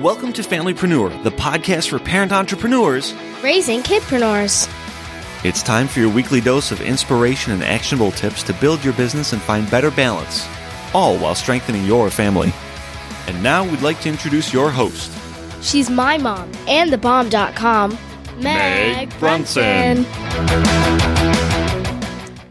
Welcome to Familypreneur, the podcast for parent entrepreneurs raising kidpreneurs. It's time for your weekly dose of inspiration and actionable tips to build your business and find better balance, all while strengthening your family. And now we'd like to introduce your host. She's my mom and thebomb.com, Meg, Meg Brunson.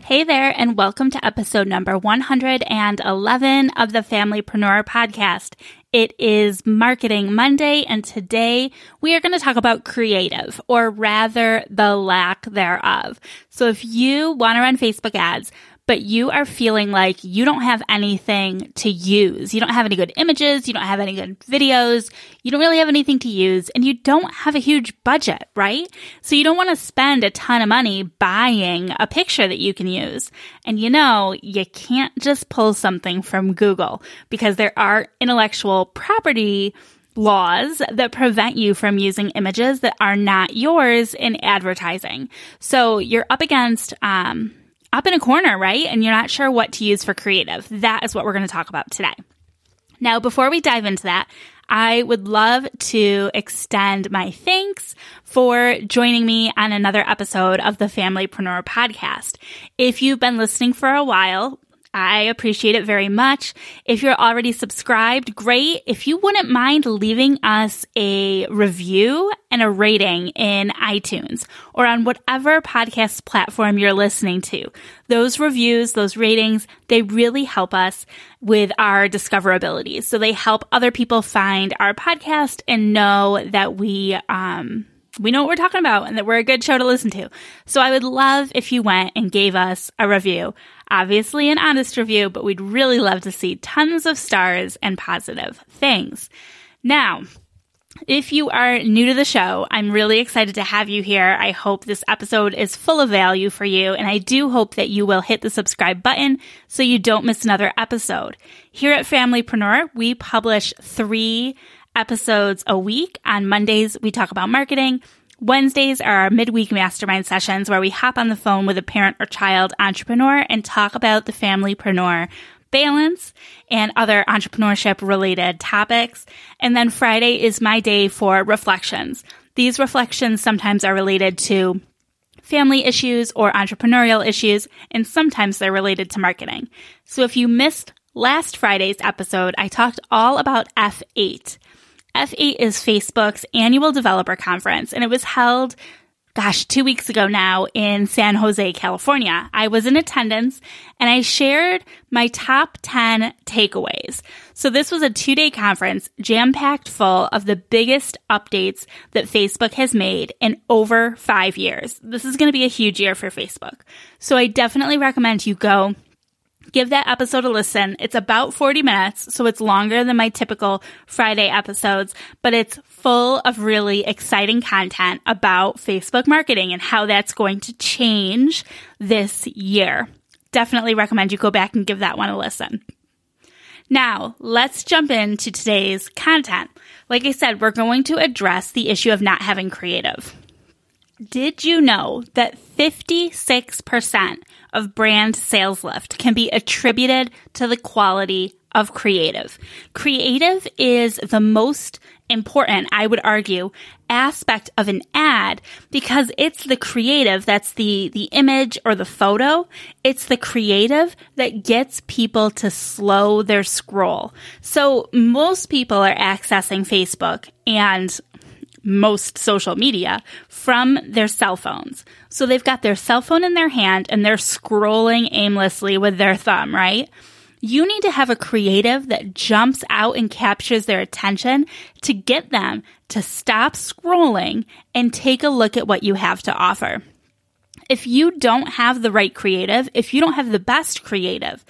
Hey there, and welcome to episode number 111 of the Familypreneur podcast. It is Marketing Monday, and today we are going to talk about creative, or rather the lack thereof. So if you want to run Facebook ads, but you are feeling like you don't have anything to use. You don't have any good images. You don't have any good videos. You don't really have anything to use and you don't have a huge budget, right? So you don't want to spend a ton of money buying a picture that you can use. And you know, you can't just pull something from Google because there are intellectual property laws that prevent you from using images that are not yours in advertising. So you're up against, um, up in a corner, right? And you're not sure what to use for creative. That is what we're going to talk about today. Now, before we dive into that, I would love to extend my thanks for joining me on another episode of the Familypreneur podcast. If you've been listening for a while, I appreciate it very much. If you're already subscribed, great. If you wouldn't mind leaving us a review and a rating in iTunes or on whatever podcast platform you're listening to, those reviews, those ratings, they really help us with our discoverability. So they help other people find our podcast and know that we, um, we know what we're talking about and that we're a good show to listen to. So I would love if you went and gave us a review. Obviously an honest review, but we'd really love to see tons of stars and positive things. Now, if you are new to the show, I'm really excited to have you here. I hope this episode is full of value for you, and I do hope that you will hit the subscribe button so you don't miss another episode. Here at Familypreneur, we publish three episodes a week. On Mondays, we talk about marketing. Wednesdays are our midweek mastermind sessions where we hop on the phone with a parent or child entrepreneur and talk about the familypreneur balance and other entrepreneurship related topics. And then Friday is my day for reflections. These reflections sometimes are related to family issues or entrepreneurial issues, and sometimes they're related to marketing. So if you missed last Friday's episode, I talked all about F8. F8 is Facebook's annual developer conference, and it was held, gosh, two weeks ago now in San Jose, California. I was in attendance and I shared my top 10 takeaways. So this was a two day conference jam packed full of the biggest updates that Facebook has made in over five years. This is going to be a huge year for Facebook. So I definitely recommend you go give that episode a listen. It's about 40 minutes, so it's longer than my typical Friday episodes, but it's full of really exciting content about Facebook marketing and how that's going to change this year. Definitely recommend you go back and give that one a listen. Now, let's jump into today's content. Like I said, we're going to address the issue of not having creative. Did you know that 56% of brand sales lift can be attributed to the quality of creative? Creative is the most important, I would argue, aspect of an ad because it's the creative that's the, the image or the photo. It's the creative that gets people to slow their scroll. So most people are accessing Facebook and most social media from their cell phones. So they've got their cell phone in their hand and they're scrolling aimlessly with their thumb, right? You need to have a creative that jumps out and captures their attention to get them to stop scrolling and take a look at what you have to offer. If you don't have the right creative, if you don't have the best creative,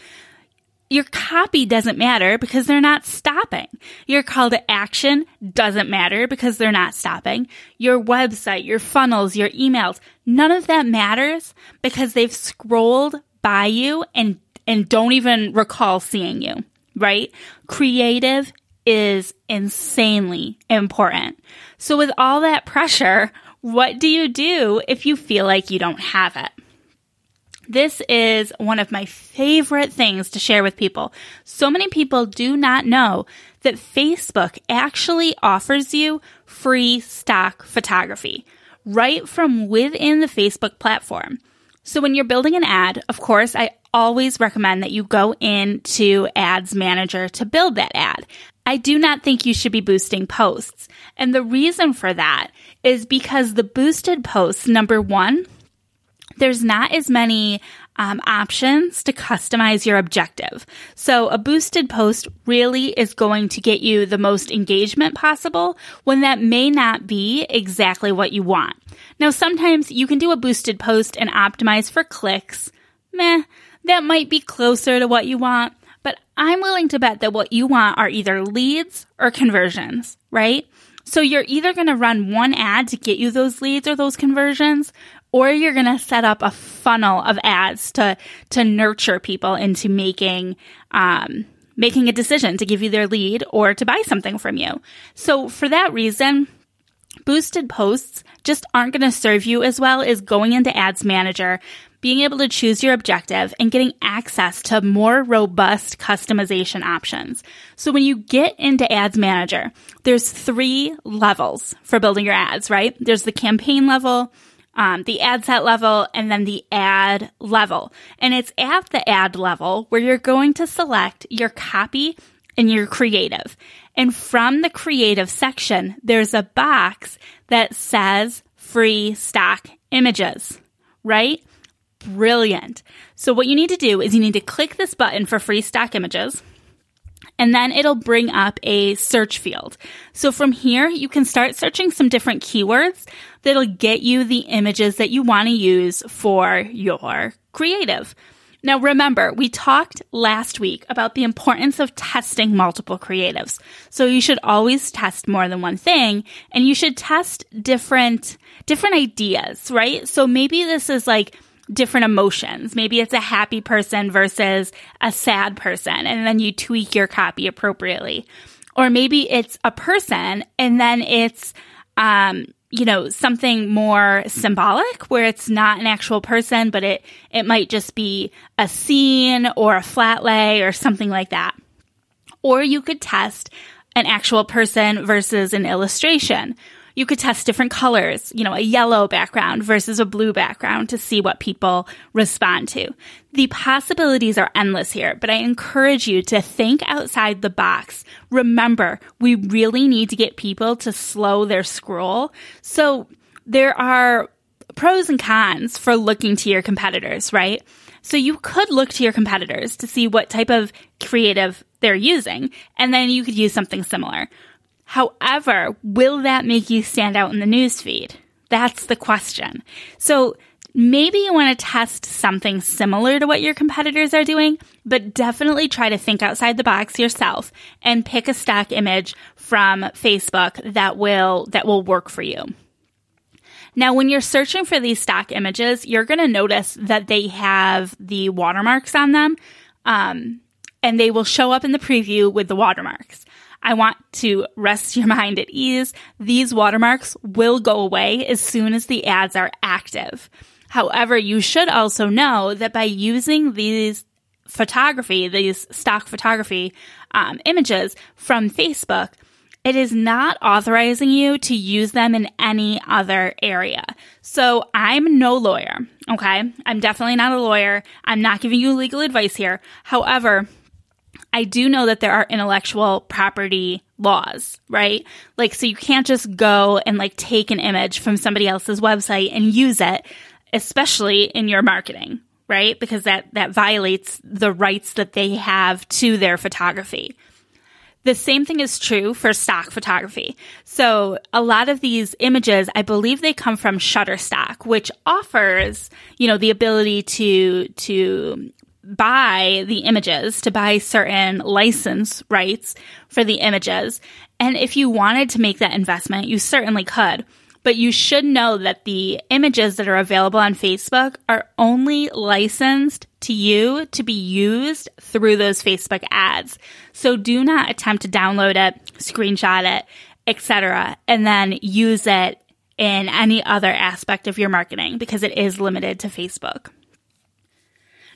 Your copy doesn't matter because they're not stopping. Your call to action doesn't matter because they're not stopping. Your website, your funnels, your emails, none of that matters because they've scrolled by you and, and don't even recall seeing you, right? Creative is insanely important. So with all that pressure, what do you do if you feel like you don't have it? This is one of my favorite things to share with people. So many people do not know that Facebook actually offers you free stock photography right from within the Facebook platform. So when you're building an ad, of course, I always recommend that you go into Ads Manager to build that ad. I do not think you should be boosting posts. And the reason for that is because the boosted posts, number one, there's not as many um, options to customize your objective. So a boosted post really is going to get you the most engagement possible when that may not be exactly what you want. Now, sometimes you can do a boosted post and optimize for clicks. Meh, that might be closer to what you want, but I'm willing to bet that what you want are either leads or conversions, right? So you're either going to run one ad to get you those leads or those conversions, or you're going to set up a funnel of ads to to nurture people into making um, making a decision to give you their lead or to buy something from you. So for that reason, boosted posts just aren't going to serve you as well as going into Ads Manager, being able to choose your objective and getting access to more robust customization options. So when you get into Ads Manager, there's three levels for building your ads, right? There's the campaign level, um, the ad set level and then the ad level. And it's at the ad level where you're going to select your copy and your creative. And from the creative section, there's a box that says free stock images, right? Brilliant. So what you need to do is you need to click this button for free stock images and then it'll bring up a search field. So from here, you can start searching some different keywords that'll get you the images that you want to use for your creative. Now remember, we talked last week about the importance of testing multiple creatives. So you should always test more than one thing and you should test different, different ideas, right? So maybe this is like different emotions. Maybe it's a happy person versus a sad person, and then you tweak your copy appropriately. Or maybe it's a person and then it's, um, you know, something more symbolic where it's not an actual person, but it, it might just be a scene or a flat lay or something like that. Or you could test an actual person versus an illustration you could test different colors, you know, a yellow background versus a blue background to see what people respond to. The possibilities are endless here, but I encourage you to think outside the box. Remember, we really need to get people to slow their scroll. So there are pros and cons for looking to your competitors, right? So you could look to your competitors to see what type of creative they're using, and then you could use something similar. However, will that make you stand out in the newsfeed? That's the question. So maybe you want to test something similar to what your competitors are doing, but definitely try to think outside the box yourself and pick a stock image from Facebook that will, that will work for you. Now, when you're searching for these stock images, you're going to notice that they have the watermarks on them. Um, and they will show up in the preview with the watermarks. I want to rest your mind at ease. These watermarks will go away as soon as the ads are active. However, you should also know that by using these photography, these stock photography um, images from Facebook, it is not authorizing you to use them in any other area. So I'm no lawyer. Okay. I'm definitely not a lawyer. I'm not giving you legal advice here. However, I do know that there are intellectual property laws, right? Like, so you can't just go and like take an image from somebody else's website and use it, especially in your marketing, right? Because that, that violates the rights that they have to their photography. The same thing is true for stock photography. So a lot of these images, I believe they come from Shutterstock, which offers, you know, the ability to, to buy the images, to buy certain license rights for the images. And if you wanted to make that investment, you certainly could. But you should know that the images that are available on Facebook are only licensed to you to be used through those Facebook ads. So do not attempt to download it, screenshot it, etc., and then use it in any other aspect of your marketing because it is limited to Facebook.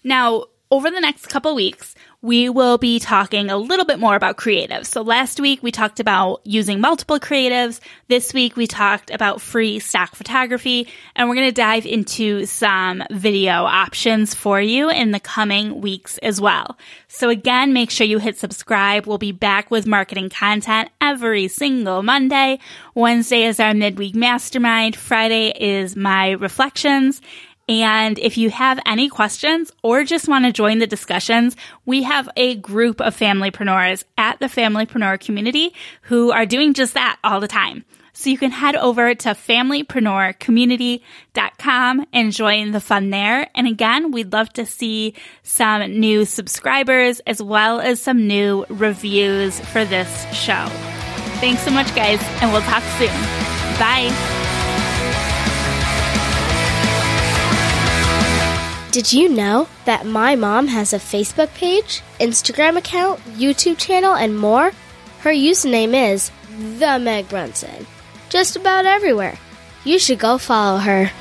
Now, over the next couple weeks, we will be talking a little bit more about creatives. So last week we talked about using multiple creatives. This week we talked about free stock photography and we're going to dive into some video options for you in the coming weeks as well. So again, make sure you hit subscribe. We'll be back with marketing content every single Monday. Wednesday is our midweek mastermind. Friday is my reflections and if you have any questions or just want to join the discussions, we have a group of familypreneurs at the Familypreneur community who are doing just that all the time. So you can head over to familypreneurcommunity.com and join the fun there. And again, we'd love to see some new subscribers as well as some new reviews for this show. Thanks so much, guys, and we'll talk soon. Bye. Did you know that my mom has a Facebook page, Instagram account, YouTube channel, and more? Her username is The Meg Brunson. Just about everywhere. You should go follow her.